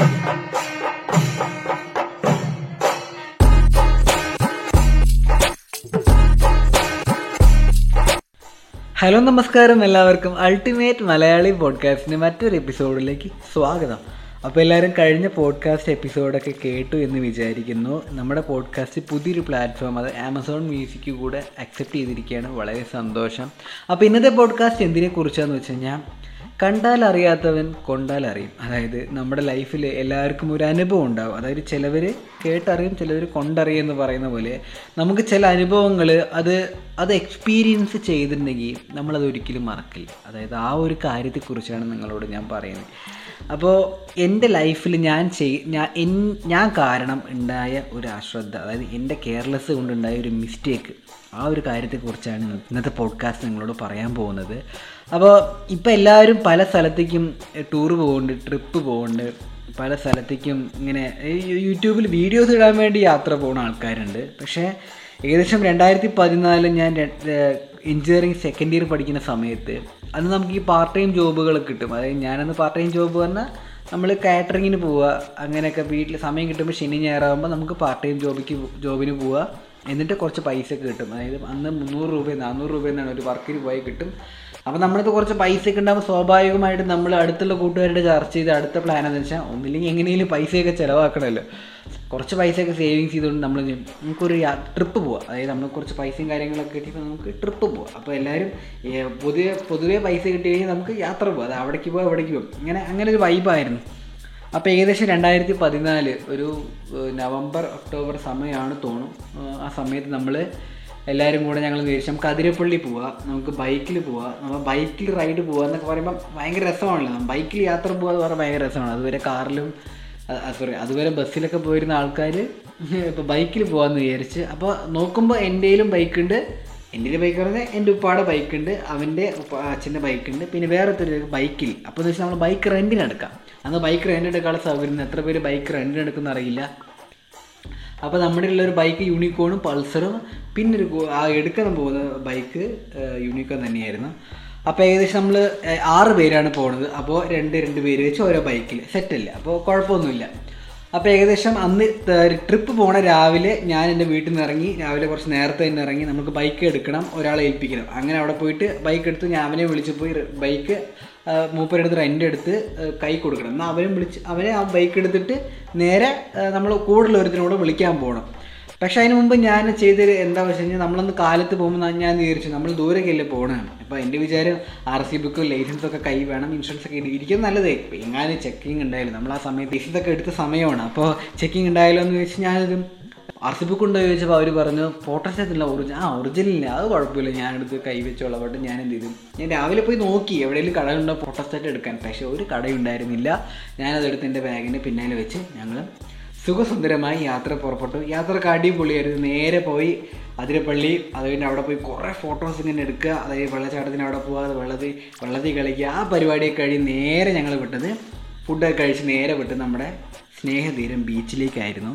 Hello നമസ്കാരം. എല്ലാവർക്കും ultimate Malayali പോഡ്കാസ്റ്റിന്റെ മറ്റൊരു എപ്പിസോഡിലേക്ക് സ്വാഗതം. അപ്പോൾ എല്ലാവരും കഴിഞ്ഞ പോഡ്കാസ്റ്റ് എപ്പിസോഡൊക്കെ കേട്ടു എന്ന് വിചാരിക്കുന്നു. നമ്മുടെ പോഡ്കാസ്റ്റ് പുതിയൊരു പ്ലാറ്റ്ഫോം അത് ആമസോൺ മ്യൂസിക് കൂടെ അക്സെപ്റ്റ് ചെയ്തിരിക്കുകയാണ്. വളരെ സന്തോഷം. അപ്പോൾ ഇന്നത്തെ പോഡ്കാസ്റ്റ് എന്തിനെക്കുറിച്ചാണെന്ന് വെച്ച് കഴിഞ്ഞാൽ കണ്ടാൽ അറിയാത്തവൻ കൊണ്ടാൽ അറിയും. അതായത് നമ്മുടെ ലൈഫിൽ എല്ലാവർക്കും ഒരു അനുഭവം ഉണ്ടാവും. അതായത് ചിലവർ കേട്ടറിയും ചിലവർ കൊണ്ടറിയും എന്ന് പറയുന്ന പോലെ നമുക്ക് ചില അനുഭവങ്ങൾ അത് അത് എക്സ്പീരിയൻസ് ചെയ്തിട്ടുണ്ടെങ്കിൽ നമ്മളത് ഒരിക്കലും മറക്കില്ല. അതായത് ആ ഒരു കാര്യത്തെക്കുറിച്ചാണ് നിങ്ങളോട് ഞാൻ പറയുന്നത്. അപ്പോൾ എന്റെ ലൈഫിൽ ഞാൻ ചെയ് ഞാൻ ഞാൻ കാരണം ഉണ്ടായ ഒരു അശ്രദ്ധ അതായത് എന്റെ കെയർലെസ് കൊണ്ടുണ്ടായ ഒരു മിസ്റ്റേക്ക് ആ ഒരു കാര്യത്തെക്കുറിച്ചാണ് ഇന്നത്തെ പോഡ്കാസ്റ്റ് നിങ്ങളോട് പറയാൻ പോകുന്നത്. അപ്പോൾ ഇപ്പോൾ എല്ലാവരും പല സ്ഥലത്തേക്കും ടൂർ പോകുന്നുണ്ട് ട്രിപ്പ് പോകുന്നുണ്ട് പല സ്ഥലത്തേക്കും ഇങ്ങനെ യൂട്യൂബിൽ വീഡിയോസ് ഇടാൻ വേണ്ടി യാത്ര പോകുന്ന ആൾക്കാരുണ്ട്. പക്ഷേ ഏകദേശം രണ്ടായിരത്തി പതിനാലിൽ ഞാൻ എഞ്ചിനീയറിംഗ് സെക്കൻഡ് ഇയർ പഠിക്കുന്ന സമയത്ത് അന്ന് നമുക്ക് ഈ പാർട്ട് ടൈം ജോബുകൾ കിട്ടും. അതായത് ഞാനന്ന് പാർട്ട് ടൈം ജോബ് പറഞ്ഞാൽ നമ്മൾ കാറ്ററിങ്ങിന് പോവുക അങ്ങനെയൊക്കെ വീട്ടിൽ സമയം കിട്ടുമ്പോൾ ശനി ഞായറാകുമ്പോൾ നമുക്ക് പാർട്ട് ടൈം ജോബിക്ക് ജോബിന് പോവുക. എന്നിട്ട് കുറച്ച് പൈസ ഒക്കെ കിട്ടും. അതായത് അന്ന് മുന്നൂറ് രൂപ നാനൂറ് രൂപ ഒരു വർക്കിന് പോയി കിട്ടും. അപ്പോൾ നമ്മളിപ്പോൾ കുറച്ച് പൈസ ഒക്കെ ഉണ്ടാകുമ്പോൾ സ്വാഭാവികമായിട്ട് നമ്മൾ അടുത്തുള്ള കൂട്ടുകാരുടെ ചർച്ച ചെയ്ത് അടുത്ത പ്ലാൻ എന്ന് വെച്ചാൽ ഒന്നില്ലെങ്കിൽ എങ്ങനെയെങ്കിലും പൈസയൊക്കെ ചിലവാക്കണമല്ലോ. കുറച്ച് പൈസയൊക്കെ സേവിങ്സ് ചെയ്തുകൊണ്ട് നമ്മൾ നമുക്കൊരു ട്രിപ്പ് പോവാം. അതായത് നമ്മൾ കുറച്ച് പൈസയും കാര്യങ്ങളൊക്കെ കിട്ടിയപ്പോൾ നമുക്ക് ട്രിപ്പ് പോവാം. അപ്പോൾ എല്ലാവരും പൊതുവെ പൊതുവെ പൈസ കിട്ടി കഴിഞ്ഞാൽ നമുക്ക് യാത്ര പോകാം അത് അവിടേക്ക് പോകാം ഇവിടേക്ക് പോകും ഇങ്ങനെ അങ്ങനെ ഒരു വൈബായിരുന്നു അപ്പോൾ ഏകദേശം രണ്ടായിരത്തി പതിനാല് ഒരു നവംബർ ഒക്ടോബർ സമയമാണ് തോന്നും ആ സമയത്ത് നമ്മൾ എല്ലാവരും കൂടെ ഞങ്ങൾ വിചാരിച്ചു കതിരപ്പള്ളി പോവാം നമുക്ക് ബൈക്കിൽ പോവാം നമ്മൾ ബൈക്കിൽ റൈഡ് പോവുക എന്നൊക്കെ പറയുമ്പോൾ ഭയങ്കര രസമാണല്ലോ. ബൈക്കിൽ യാത്ര പോകുക എന്ന് പറഞ്ഞാൽ ഭയങ്കര രസമാണ്. അതുവരെ കാറിലും സോറി അതുവരെ ബസ്സിലൊക്കെ പോയിരുന്ന ആൾക്കാർ ഇപ്പോൾ ബൈക്കിൽ പോകാമെന്ന് വിചാരിച്ച്. അപ്പോൾ നോക്കുമ്പോൾ എന്റെയിലും ബൈക്കുണ്ട്. എന്റെ ബൈക്ക് പറഞ്ഞാൽ എന്റെ ഉപ്പാടെ ബൈക്കുണ്ട് അവന്റെ അച്ഛന്റെ ബൈക്കുണ്ട്. പിന്നെ വേറെ ഒരു ബൈക്കിൽ. അപ്പോൾ എന്ന് വെച്ചാൽ നമ്മൾ ബൈക്ക് റെന്റിനെടുക്കാം അന്ന് ബൈക്ക് റെന്റ് എടുക്കാനുള്ള സൗകര്യം എത്ര പേര് ബൈക്ക് റെന്റിന് എടുക്കുന്ന അറിയില്ല. അപ്പോൾ നമ്മുടെ ഉള്ള ഒരു ബൈക്ക് യൂണിക്കോണും പൾസറും പിന്നെ ഒരു ആ എടുക്കാൻ പോകുന്ന ബൈക്ക് യൂണിക്കോൺ തന്നെയായിരുന്നു. അപ്പോൾ ഏകദേശം നമ്മൾ ആറ് പേരാണ് പോണത്. അപ്പോൾ രണ്ട് രണ്ട് പേര് വെച്ച് ഓരോ ബൈക്കിൽ സെറ്റല്ല അപ്പോൾ കുഴപ്പമൊന്നുമില്ല. അപ്പോൾ ഏകദേശം അന്ന് ട്രിപ്പ് പോണ രാവിലെ ഞാൻ എന്റെ വീട്ടിൽ നിന്ന് ഇറങ്ങി രാവിലെ കുറച്ച് നേരത്തെ തന്നെ ഇറങ്ങി നമുക്ക് ബൈക്ക് എടുക്കണം ഒരാളെ ഏൽപ്പിക്കണം. അങ്ങനെ അവിടെ പോയിട്ട് ബൈക്ക് എടുത്ത് ഞാൻ അവനെ വിളിച്ച് പോയി ബൈക്ക് മൂപ്പരെടുത്ത് റെന്റ് എടുത്ത് കൈ കൊടുക്കണം. എന്നാൽ അവനും വിളിച്ച് അവനെ ആ ബൈക്ക് എടുത്തിട്ട് നേരെ നമ്മൾ കൂടുതലൊരുത്തിനോട് വിളിക്കാൻ പോകണം പക്ഷേ അതിന് മുമ്പ് ഞാൻ ചെയ്തൊരു എന്താ വെച്ച് കഴിഞ്ഞാൽ നമ്മളൊന്ന് കാലത്ത് പോകുമ്പോൾ ഞാൻ വിചാരിച്ചു നമ്മൾ ദൂരേക്കല്ലേ പോകണം അപ്പോൾ എന്റെ വിചാരം ആർ സി ബുക്കും ലൈസൻസ് ഒക്കെ കൈ വേണം ഇൻഷുറൻസ് ഒക്കെ ഇരിക്കുന്നത് നല്ലതേ. എങ്ങാനും ചെക്കിങ് ഉണ്ടായാലും നമ്മൾ ആ സമയത്ത് ലൈസൻസ് എടുത്ത സമയമാണ്. അപ്പോൾ ചെക്കിങ് ഉണ്ടായാലോ എന്ന് ചോദിച്ചാൽ ഞാനത് ആർ സി ബുക്ക് ഉണ്ടോ ചോദിച്ചപ്പോൾ അവർ പറഞ്ഞു ഫോട്ടോസ്റ്റാറ്റില്ല ഒറിജിനൽ ആ ഒറിജിനലില്ല അത് കുഴപ്പമില്ല. ഞാനെടുത്ത് കൈ വെച്ചോളാം ബട്ട് ഞാൻ എന്ത് ചെയ്തു? ഞാൻ രാവിലെ പോയി നോക്കി എവിടെയെങ്കിലും കടയുണ്ടോ ഫോട്ടോസ്റ്റാറ്റ് എടുക്കാൻ. പക്ഷേ ഒരു കടയുണ്ടായിരുന്നില്ല. ഞാനതെടുത്ത് എന്റെ ബാഗിന്റെ പിന്നാലെ വെച്ച് ഞങ്ങൾ സുഖസുന്ദരമായി യാത്ര പുറപ്പെട്ടു. യാത്രയ്ക്ക് അടിപൊളിയായിരുന്നു. നേരെ പോയി അതിരപ്പള്ളി അത് കഴിഞ്ഞ് അവിടെ പോയി കുറേ ഫോട്ടോസ് ഇങ്ങനെ എടുക്കുക. അതായത് വെള്ളച്ചാട്ടത്തിന് അവിടെ പോകുക അത് വെള്ളത്തിൽ വെള്ളത്തിൽ കളിക്കുക. ആ പരിപാടിയൊക്കെ കഴിഞ്ഞ് നേരെ ഞങ്ങൾ വിട്ടത് ഫുഡൊക്കെ കഴിച്ച് നേരെ വിട്ട് നമ്മുടെ സ്നേഹതീരം ബീച്ചിലേക്കായിരുന്നു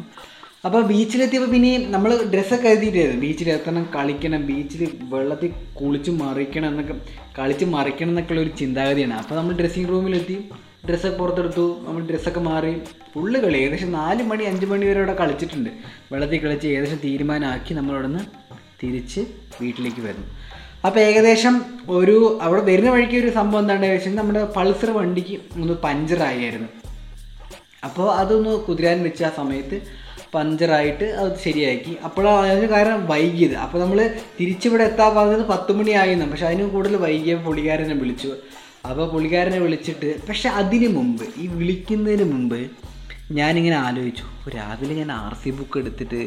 അപ്പോൾ ബീച്ചിലെത്തിയപ്പോൾ പിന്നെ നമ്മൾ ഡ്രസ്സൊക്കെ എഴുതിയിട്ടായിരുന്നു ബീച്ചിൽ എത്തണം കളിക്കണം ബീച്ചിൽ വെള്ളത്തിൽ കുളിച്ച് മറിക്കണം എന്നൊക്കെ കളിച്ച് മറിക്കണം എന്നൊക്കെയുള്ള ഒരു ചിന്താഗതിയാണ്. അപ്പോൾ നമ്മൾ ഡ്രസ്സിങ് റൂമിലെത്തി ഡ്രസ്സൊക്കെ പുറത്തെടുത്തു നമ്മൾ ഡ്രസ്സൊക്കെ മാറി ഫുള്ള് കളി. ഏകദേശം നാല് മണി അഞ്ച് മണി വരെ അവിടെ കളിച്ചിട്ടുണ്ട്. വെള്ളത്തിൽ കളിച്ച് ഏകദേശം തീരുമാനമാക്കി നമ്മളവിടെ നിന്ന് തിരിച്ച് വീട്ടിലേക്ക് വരുന്നു. അപ്പോൾ ഏകദേശം ഒരു അവിടെ വരുന്ന വഴിക്ക് ഒരു സംഭവം എന്താണെന്ന് വെച്ചാൽ നമ്മുടെ പൾസർ വണ്ടിക്ക് ഒന്ന് പഞ്ചറായിരുന്നു അപ്പോൾ അതൊന്ന് കുതിരാൻ വെച്ച ആ സമയത്ത് പഞ്ചറായിട്ട് അത് ശരിയാക്കി. അപ്പോഴാണ് അതിന് കാരണം വൈകിയത്. അപ്പോൾ നമ്മൾ തിരിച്ചിവിടെ എത്താൻ പറഞ്ഞത് പത്ത് മണിയായിരുന്നു പക്ഷെ അതിന് കൂടുതൽ വൈകിയ പുള്ളിക്കാരനെ വിളിച്ചു. അപ്പോൾ പുള്ളിക്കാരനെ വിളിച്ചിട്ട് പക്ഷെ അതിന് മുമ്പ് ഈ വിളിക്കുന്നതിന് മുമ്പ് ഞാനിങ്ങനെ ആലോചിച്ചു. രാവിലെ ഞാൻ ആർ സി ബുക്ക് എടുത്തിട്ട്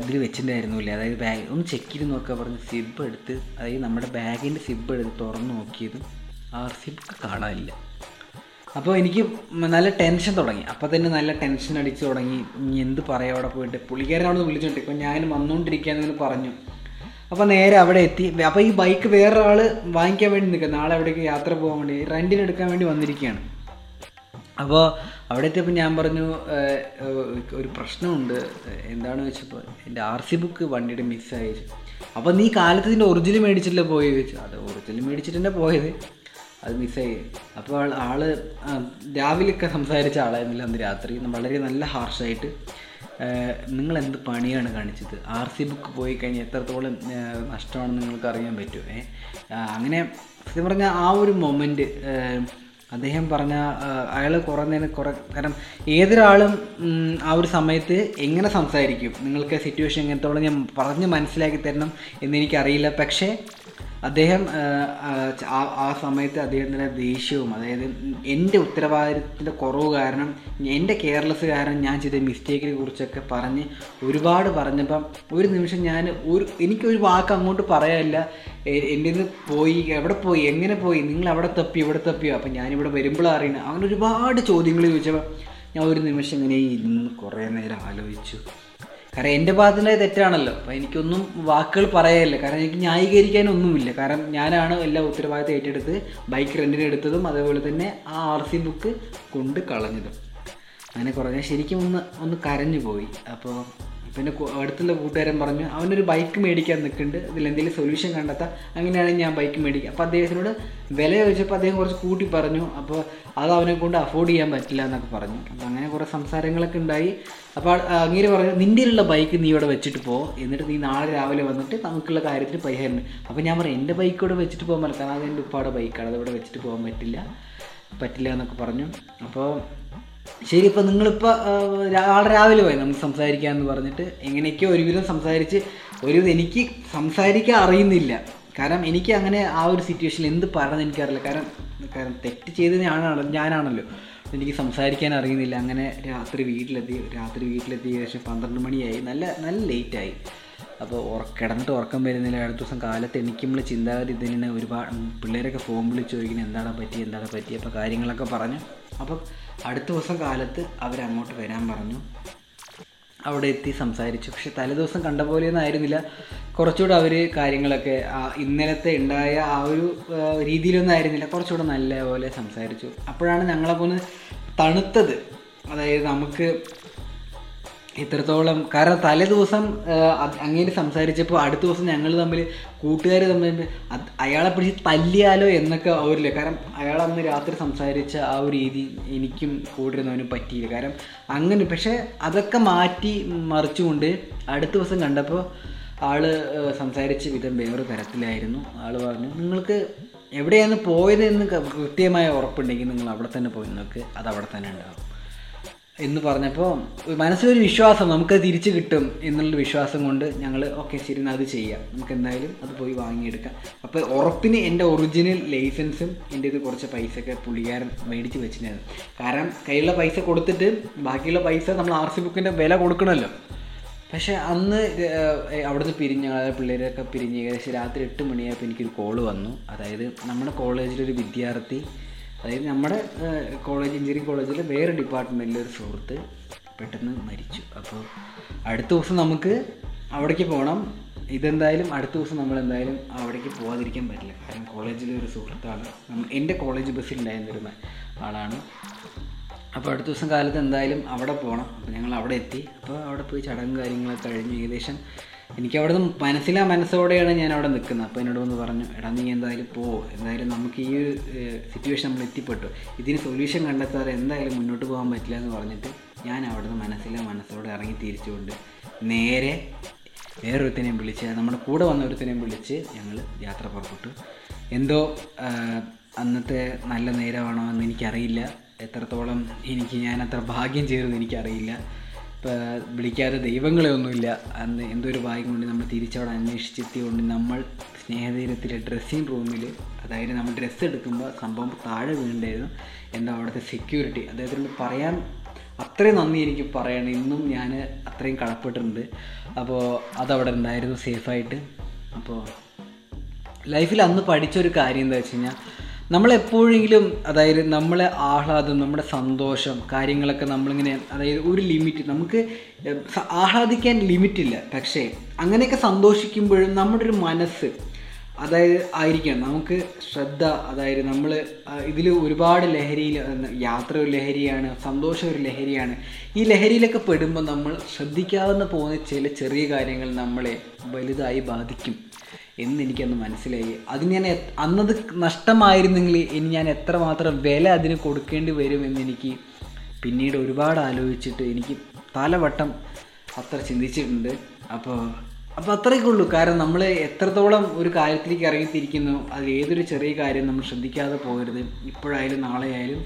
ഇതിൽ വെച്ചിട്ടുണ്ടായിരുന്നില്ലേ? അതായത് ബാഗ് ഒന്ന് ചെക്ക് ചെയ്ത് നോക്കാൻ പറഞ്ഞ് സിബ് എടുത്ത് അതായത് നമ്മുടെ ബാഗിന്റെ സിബ് എടുത്ത് തുറന്ന് നോക്കിയത് ആർ സി ബുക്ക് കാണാനില്ല. അപ്പോൾ എനിക്ക് നല്ല ടെൻഷൻ തുടങ്ങി. അപ്പോൾ തന്നെ നല്ല ടെൻഷൻ അടിച്ച് തുടങ്ങി. ഇനി എന്ത് പറയാം അവിടെ പോയിട്ട്? പുള്ളിക്കാരൻ അവിടെ നിന്ന് വിളിച്ചിട്ട് ഇപ്പം ഞാൻ വന്നുകൊണ്ടിരിക്കുകയെന്ന് പറഞ്ഞു. അപ്പോൾ നേരെ അവിടെ എത്തി. അപ്പോൾ ഈ ബൈക്ക് വേറെ ആൾ വാങ്ങിക്കാൻ വേണ്ടി നിൽക്കുക നാളെ അവിടേക്ക് യാത്ര പോകാൻ വേണ്ടി റെന്റിന് എടുക്കാൻ വേണ്ടി വന്നിരിക്കുകയാണ്. അപ്പോൾ അവിടെ എത്തിയപ്പോൾ ഞാൻ പറഞ്ഞു ഒരു പ്രശ്നമുണ്ട്. എന്താണെന്ന് വെച്ചപ്പോൾ എന്റെ ആർ സി ബുക്ക് വണ്ടിയുടെ മിസ്സായി അപ്പോൾ നീ കാലത്ത് ഇതിന്റെ ഒറിജിനൽ മേടിച്ചിട്ടില്ല പോയി ചോദിച്ചു. അത് ഒറിജിനൽ മേടിച്ചിട്ട് തന്നെ പോയത്. അത് മിസ്സായി അപ്പോൾ ആൾ രാവിലെയൊക്കെ സംസാരിച്ച ആളായിരുന്നില്ല അന്ന് രാത്രി. വളരെ നല്ല ഹാർഷായിട്ട് നിങ്ങൾ എന്ത് പണിയാണ് കാണിച്ചത്? ആർ സി ബുക്ക് പോയി കഴിഞ്ഞാൽ എത്രത്തോളം നഷ്ടമാണെന്ന് നിങ്ങൾക്ക് അറിയാൻ പറ്റും ഏ? അങ്ങനെ സത്യം പറഞ്ഞാൽ ആ ഒരു മൊമെന്റ് അദ്ദേഹം പറഞ്ഞ അയാൾ കുറേ നേരം കുറേ കാരണം ഏതൊരാളും ആ ഒരു സമയത്ത് എങ്ങനെ സംസാരിക്കും? നിങ്ങൾക്ക് സിറ്റുവേഷൻ എങ്ങനത്തോളം ഞാൻ പറഞ്ഞ് മനസ്സിലാക്കി തരണം എന്നെനിക്കറിയില്ല പക്ഷേ അദ്ദേഹം ആ, സമയത്ത് അദ്ദേഹത്തിന്റെ ദേഷ്യവും അതായത് എന്റെ ഉത്തരവാദിത്തത്തിന്റെ കുറവ് കാരണം എന്റെ കെയർലെസ് കാരണം ഞാൻ ചെയ്ത മിസ്റ്റേക്കിനെ കുറിച്ചൊക്കെ പറഞ്ഞ് ഒരുപാട് പറഞ്ഞപ്പം ഒരു നിമിഷം ഞാൻ ഒരു എനിക്കൊരു വാക്ക് അങ്ങോട്ട് പറയാനില്ല. എന്റെ നിന്ന് പോയി എവിടെ പോയി എങ്ങനെ പോയി നിങ്ങൾ അവിടെ തപ്പി ഇവിടെ തപ്പിയോ? അപ്പം ഞാനിവിടെ വരുമ്പോഴാണ് അറിയണം. അങ്ങനെ ഒരുപാട് ചോദ്യങ്ങൾ ചോദിച്ചപ്പോൾ ഞാൻ ഒരു നിമിഷം ഇങ്ങനെ ഇരുന്ന് കുറേ നേരം ആലോചിച്ചു. കാരണം എന്റെ ഭാഗത്തിന്റെ തെറ്റാണല്ലോ. അപ്പോൾ എനിക്കൊന്നും വാക്കുകൾ പറയാനില്ല കാരണം എനിക്ക് ന്യായീകരിക്കാനൊന്നുമില്ല. കാരണം ഞാനാണ് എല്ലാ ഉത്തരവാദിത്തം ഏറ്റെടുത്ത് ബൈക്ക് റെന്റിന് എടുത്തതും അതേപോലെ തന്നെ ആ ആർ സി ബുക്ക് കൊണ്ട് കളഞ്ഞതും. അങ്ങനെ കുറേ ശരിക്കും ഒന്ന് ഒന്ന് കരഞ്ഞു പോയി അപ്പോൾ പിന്നെ അടുത്തുള്ള കൂട്ടുകാരൻ പറഞ്ഞു അവനൊരു ബൈക്ക് മേടിക്കാൻ നിൽക്കുന്നുണ്ട്. ഇതിലെന്തെങ്കിലും സൊല്യൂഷൻ കണ്ടെത്താം. അങ്ങനെയാണെങ്കിൽ ഞാൻ ബൈക്ക് മേടിക്കാം അപ്പോൾ അദ്ദേഹത്തിനോട് വില ചോദിച്ചപ്പോൾ അദ്ദേഹം കുറച്ച് കൂട്ടി പറഞ്ഞു. അപ്പോൾ അത് അവനെ കൊണ്ട് അഫോർഡ് ചെയ്യാൻ പറ്റില്ല എന്നൊക്കെ പറഞ്ഞു. അപ്പോൾ അങ്ങനെ കുറേ സംസാരങ്ങളൊക്കെ ഉണ്ടായി. അപ്പോൾ അങ്ങനെ പറഞ്ഞു നിന്റെയിലുള്ള ബൈക്ക് നീ ഇവിടെ വെച്ചിട്ട് പോ. എന്നിട്ട് നീ നാളെ രാവിലെ വന്നിട്ട് നമുക്കുള്ള കാര്യത്തിന് പരിഹാരം അപ്പോൾ ഞാൻ പറഞ്ഞു എന്റെ ബൈക്ക് ഇവിടെ വെച്ചിട്ട് പോകാൻ പറ്റില്ല. കാരണം അത് എന്റെ ഉപ്പാടെ ബൈക്കാണ് അത് ഇവിടെ വെച്ചിട്ട് പോകാൻ പറ്റില്ല. പറ്റില്ല എന്നൊക്കെ പറഞ്ഞു. അപ്പോൾ ശരി ഇപ്പം നിങ്ങളിപ്പോൾ ആളെ രാവിലെ പോയി നമുക്ക് സംസാരിക്കാമെന്ന് പറഞ്ഞിട്ട് എങ്ങനെയൊക്കെയോ ഒരുവിധം സംസാരിച്ച് ഒരുവിധം എനിക്ക് സംസാരിക്കാൻ അറിയുന്നില്ല. കാരണം എനിക്ക് അങ്ങനെ ആ ഒരു സിറ്റുവേഷനിൽ എന്ത് പറയണമെന്ന് എനിക്കറിയില്ല. കാരണം കാരണം തെറ്റ് ചെയ്ത് ഞാനാണല്ലോ ഞാനാണല്ലോ. എനിക്ക് സംസാരിക്കാൻ അറിയുന്നില്ല. അങ്ങനെ രാത്രി വീട്ടിലെത്തി രാത്രി വീട്ടിലെത്തിയ ശേഷം പന്ത്രണ്ട് മണിയായി. നല്ല നല്ല ലേറ്റായി. അപ്പോൾ കിടന്നിട്ട് ഉറക്കം വരുന്നില്ല. അടുത്ത ദിവസം കാലത്ത് എണീക്കുമ്പോൾ ചിന്താഗതി ഇതിനെ ഒരുപാട് പിള്ളേരൊക്കെ ഫോൺ വിളിച്ച് ചോദിക്കുന്നത് എന്താണ് പറ്റി എന്താണ് പറ്റി അപ്പോൾ കാര്യങ്ങളൊക്കെ പറഞ്ഞു. അപ്പം അടുത്ത ദിവസം കാലത്ത് അവരങ്ങോട്ട് വരാൻ പറഞ്ഞു. അവിടെ എത്തി സംസാരിച്ചു. പക്ഷെ തലേദിവസം കണ്ട പോലെയൊന്നും ആയിരുന്നില്ല. കുറച്ചുകൂടെ അവർ കാര്യങ്ങളൊക്കെ ഇന്നലത്തെ ഉണ്ടായ ആ ഒരു രീതിയിലൊന്നും ആയിരുന്നില്ല. കുറച്ചുകൂടെ നല്ല പോലെ സംസാരിച്ചു. അപ്പോഴാണ് ഞങ്ങളെ പോന്ന് തണുത്തത്. അതായത് നമുക്ക് ഇത്രത്തോളം. കാരണം തലേ ദിവസം അങ്ങനെ സംസാരിച്ചപ്പോൾ അടുത്ത ദിവസം ഞങ്ങൾ തമ്മിൽ കൂട്ടുകാർ തമ്മിൽ അയാളെ പിടിച്ച് തല്ലിയാലോ എന്നൊക്കെ അവരില്ല കാരണം അയാൾ അന്ന് രാത്രി സംസാരിച്ച ആ ഒരു രീതി എനിക്കും കൂടിരുന്നവനും പറ്റിയില്ല. കാരണം അങ്ങനെ പക്ഷേ അതൊക്കെ മാറ്റി മറിച്ചുകൊണ്ട് അടുത്ത ദിവസം കണ്ടപ്പോൾ ആൾ സംസാരിച്ച വിധം വേറൊരു തരത്തിലായിരുന്നു. ആൾ പറഞ്ഞു നിങ്ങൾക്ക് എവിടെയാണ് പോയതെന്ന് കൃത്യമായ ഉറപ്പുണ്ടെങ്കിൽ നിങ്ങൾ അവിടെ തന്നെ പോയി നോക്ക് അത് അവിടെ തന്നെ ഉണ്ടാവും. എന്ന് പറഞ്ഞപ്പോൾ മനസ്സിലൊരു വിശ്വാസം നമുക്ക് തിരിച്ചു കിട്ടും എന്നുള്ള വിശ്വാസം കൊണ്ട് ഞങ്ങൾ ഓക്കെ ശരി അത് ചെയ്യാം. നമുക്ക് എന്തായാലും അത് പോയി വാങ്ങിയെടുക്കാം. അപ്പോൾ ഉറപ്പിന് എന്റെ ഒറിജിനൽ ലൈസൻസും എന്റെ ഇത് കുറച്ച് പൈസയൊക്കെ പുള്ളിക്കാരൻ മേടിച്ച് വെച്ചിട്ടുണ്ടായിരുന്നു. കാരണം കയ്യിലുള്ള പൈസ കൊടുത്തിട്ട് ബാക്കിയുള്ള പൈസ നമ്മൾ ആർ സി ബുക്കിന്റെ വില കൊടുക്കണമല്ലോ. പക്ഷേ അന്ന് അവിടുന്ന് പിരിഞ്ഞ് പിള്ളേരൊക്കെ പിരിഞ്ഞ് ഏകദേശം രാത്രി എട്ട് മണിയായപ്പോൾ എനിക്കൊരു കോൾ വന്നു. അതായത് നമ്മുടെ കോളേജിലൊരു വിദ്യാർത്ഥി അതായത് നമ്മുടെ കോളേജ് എഞ്ചിനീയറിംഗ് കോളേജിൽ വേറെ ഡിപ്പാർട്ട്മെന്റിലെ ഒരു സുഹൃത്ത് പെട്ടെന്ന് മരിച്ചു. അപ്പോൾ അടുത്ത ദിവസം നമുക്ക് അവിടേക്ക് പോകണം ഇതെന്തായാലും അടുത്ത ദിവസം നമ്മൾ എന്തായാലും അവിടേക്ക് പോകാതിരിക്കാൻ പറ്റില്ല. കാരണം കോളേജിലെ ഒരു സുഹൃത്താണ്. എന്റെ കോളേജ് ബസ്സിൽ ഉണ്ടായിരുന്നിരുന്ന ആളാണ്. അപ്പോൾ അടുത്ത ദിവസം കാലത്ത് എന്തായാലും അവിടെ പോകണം അപ്പോൾ ഞങ്ങൾ അവിടെ എത്തി. അപ്പോൾ അവിടെ പോയി ചടങ്ങ് കാര്യങ്ങളൊക്കെ കഴിഞ്ഞ് ഏകദേശം എനിക്ക് അവിടെ നിന്ന് മനസ്സിലാ മനസ്സോടെയാണ് ഞാൻ അവിടെ നിൽക്കുന്നത്. അപ്പോൾ എന്നോട് വന്ന് പറഞ്ഞു എടാ നീ എന്തായാലും പോ. എന്തായാലും നമുക്ക് ഈ ഒരു സിറ്റുവേഷൻ നമ്മൾ എത്തിപ്പെട്ടു. ഇതിന് സൊല്യൂഷൻ കണ്ടെത്താതെ എന്തായാലും മുന്നോട്ട് പോകാൻ പറ്റില്ല എന്ന് പറഞ്ഞിട്ട് ഞാൻ അവിടെ നിന്ന് മനസ്സിലാ മനസ്സോടെ ഇറങ്ങി തിരിച്ചുകൊണ്ട് നേരെ വേറൊരുത്തനെയും വിളിച്ച് നമ്മുടെ കൂടെ വന്ന ഒരുത്തനെയും വിളിച്ച് ഞങ്ങൾ യാത്ര പുറപ്പെട്ടു. എന്തോ അന്നത്തെ നല്ല നേരമാണോ എന്ന് എനിക്കറിയില്ല. എത്രത്തോളം എനിക്ക് ഞാൻ അത്ര ഭാഗ്യം ചെയ്തെന്ന് എനിക്കറിയില്ല. വിളിക്കാതെ ദൈവങ്ങളെ ഒന്നുമില്ല. അന്ന് എന്തൊരു ഭാഗ്യം കൊണ്ട് നമ്മൾ തിരിച്ചവിടെ അന്വേഷിച്ചെത്തിയതുകൊണ്ട് നമ്മൾ സ്നേഹതീരത്തിലെ ഡ്രസ്സിങ് റൂമിൽ അതായത് നമ്മൾ ഡ്രസ്സ് എടുക്കുമ്പോൾ സംഭവം താഴെ വീണ്ടായിരുന്നു എന്താ അവിടുത്തെ സെക്യൂരിറ്റി അദ്ദേഹത്തിനോട് പറയാൻ അത്രയും നന്ദി എനിക്ക് പറയണം. ഇന്നും ഞാൻ അത്രയും കടപ്പെട്ടിട്ടുണ്ട്. അപ്പോൾ അതവിടെ ഉണ്ടായിരുന്നു സേഫായിട്ട് അപ്പോൾ ലൈഫിൽ അന്ന് പഠിച്ചൊരു കാര്യം എന്താ വെച്ച് കഴിഞ്ഞാൽ നമ്മളെപ്പോഴെങ്കിലും അതായത് നമ്മളെ ആഹ്ലാദം നമ്മുടെ സന്തോഷം കാര്യങ്ങളൊക്കെ നമ്മളിങ്ങനെ അതായത് ഒരു ലിമിറ്റ് നമുക്ക് ആഹ്ലാദിക്കാൻ ലിമിറ്റില്ല പക്ഷേ അങ്ങനെയൊക്കെ സന്തോഷിക്കുമ്പോഴും നമ്മുടെ ഒരു മനസ്സ് അതായത് ആയിരിക്കണം. നമുക്ക് ശ്രദ്ധ അതായത് നമ്മൾ ഇതിൽ ഒരുപാട് ലഹരിയിൽ യാത്ര ഒരു ലഹരിയാണ് സന്തോഷം ഒരു ലഹരിയാണ്. ഈ ലഹരിയിലൊക്കെ പെടുമ്പോൾ നമ്മൾ ശ്രദ്ധിക്കാവുന്ന പോകുന്ന ചില ചെറിയ കാര്യങ്ങൾ നമ്മളെ വലുതായി ബാധിക്കും എന്ന് എനിക്കന്ന് മനസ്സിലായി. അത് ഞാൻ അന്നത് നഷ്ടമായിരുന്നെങ്കിൽ ഇനി ഞാൻ എത്രമാത്രം വില അതിന് കൊടുക്കേണ്ടി വരുമെന്ന് എനിക്ക് പിന്നീട് ഒരുപാട് ആലോചിച്ചിട്ട് എനിക്ക് പലവട്ടം അത്ര ചിന്തിച്ചിട്ടുണ്ട്. അപ്പോൾ അപ്പോൾ അത്രയൊക്കെ ഉള്ളൂ. കാരണം നമ്മൾ എത്രത്തോളം ഒരു കാര്യത്തിലേക്ക് ഇറങ്ങിത്തിരിക്കുന്നു അത് ഏതൊരു ചെറിയ കാര്യം നമ്മൾ ശ്രദ്ധിക്കാതെ പോകരുത്. ഇപ്പോഴായാലും നാളെ ആയാലും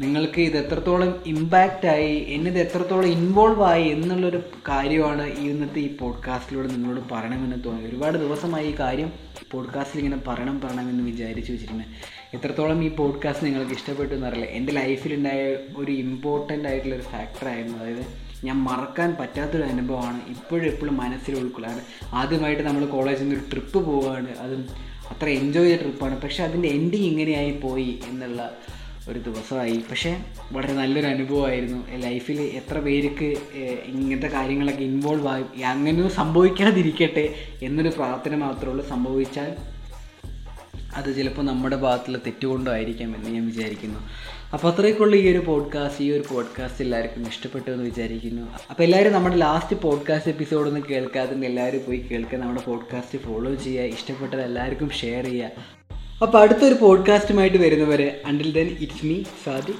നിങ്ങൾക്ക് ഇത് എത്രത്തോളം ഇമ്പാക്റ്റ് ആയി എന്നിത് എത്രത്തോളം ഇൻവോൾവ് ആയി എന്നുള്ളൊരു കാര്യമാണ് ഇന്നത്തെ ഈ പോഡ്കാസ്റ്റിലൂടെ നിങ്ങളോട് പറയണമെന്ന് തോന്നി ഒരുപാട് ദിവസമായി ഈ കാര്യം പോഡ്കാസ്റ്റിൽ ഇങ്ങനെ പറയണം പറയണമെന്ന് വിചാരിച്ചു വെച്ചിട്ടുണ്ട്. എത്രത്തോളം ഈ പോഡ്കാസ്റ്റ് നിങ്ങൾക്ക് ഇഷ്ടപ്പെട്ടു എന്നറിയില്ല. എന്റെ ലൈഫിലുണ്ടായ ഒരു ഇമ്പോർട്ടന്റ് ആയിട്ടുള്ള ഒരു ഫാക്ടറായിരുന്നു അതായത് ഞാൻ മറക്കാൻ പറ്റാത്തൊരു അനുഭവമാണ് ഇപ്പോഴും എപ്പോഴും മനസ്സിൽ ഉൾക്കൊള്ളാണ് ആദ്യമായിട്ട് നമ്മൾ കോളേജിൽ നിന്ന് ഒരു ട്രിപ്പ് പോവുകയാണ് അതും അത്ര എൻജോയ് ചെയ്ത ട്രിപ്പാണ് പക്ഷെ അതിന്റെ എൻഡിങ് ഇങ്ങനെയായി പോയി എന്നുള്ള ഒരു ദിവസമായി. പക്ഷേ വളരെ നല്ലൊരു അനുഭവമായിരുന്നു. ലൈഫിൽ എത്ര പേർക്ക് ഇങ്ങനത്തെ കാര്യങ്ങളൊക്കെ ഇൻവോൾവ് ആയി അങ്ങനെയൊന്നും സംഭവിക്കാതിരിക്കട്ടെ എന്നൊരു പ്രാർത്ഥന മാത്രമേ ഉള്ളൂ. സംഭവിച്ചാൽ അത് ചിലപ്പോൾ നമ്മുടെ ഭാഗത്തുള്ള തെറ്റുകൊണ്ടായിരിക്കാം എന്ന് ഞാൻ വിചാരിക്കുന്നു. അപ്പോൾ അത്രയ്ക്കുള്ള ഈ ഒരു പോഡ്കാസ്റ്റ് ഈ ഒരു പോഡ്കാസ്റ്റ് എല്ലാവർക്കും ഇഷ്ടപ്പെട്ടു എന്ന് വിചാരിക്കുന്നു. അപ്പോൾ എല്ലാവരും നമ്മുടെ ലാസ്റ്റ് പോഡ്കാസ്റ്റ് എപ്പിസോഡ് ഒന്ന് കേൾക്കാതെ എല്ലാവരും പോയി കേൾക്കുക നമ്മുടെ പോഡ്കാസ്റ്റ് ഫോളോ ചെയ്യുക ഇഷ്ടപ്പെട്ടത് എല്ലാവർക്കും ഷെയർ ചെയ്യുക. അപ്പോൾ അടുത്തൊരു പോഡ്കാസ്റ്റുമായിട്ട് വരുന്നവരെ until then it's me Sadi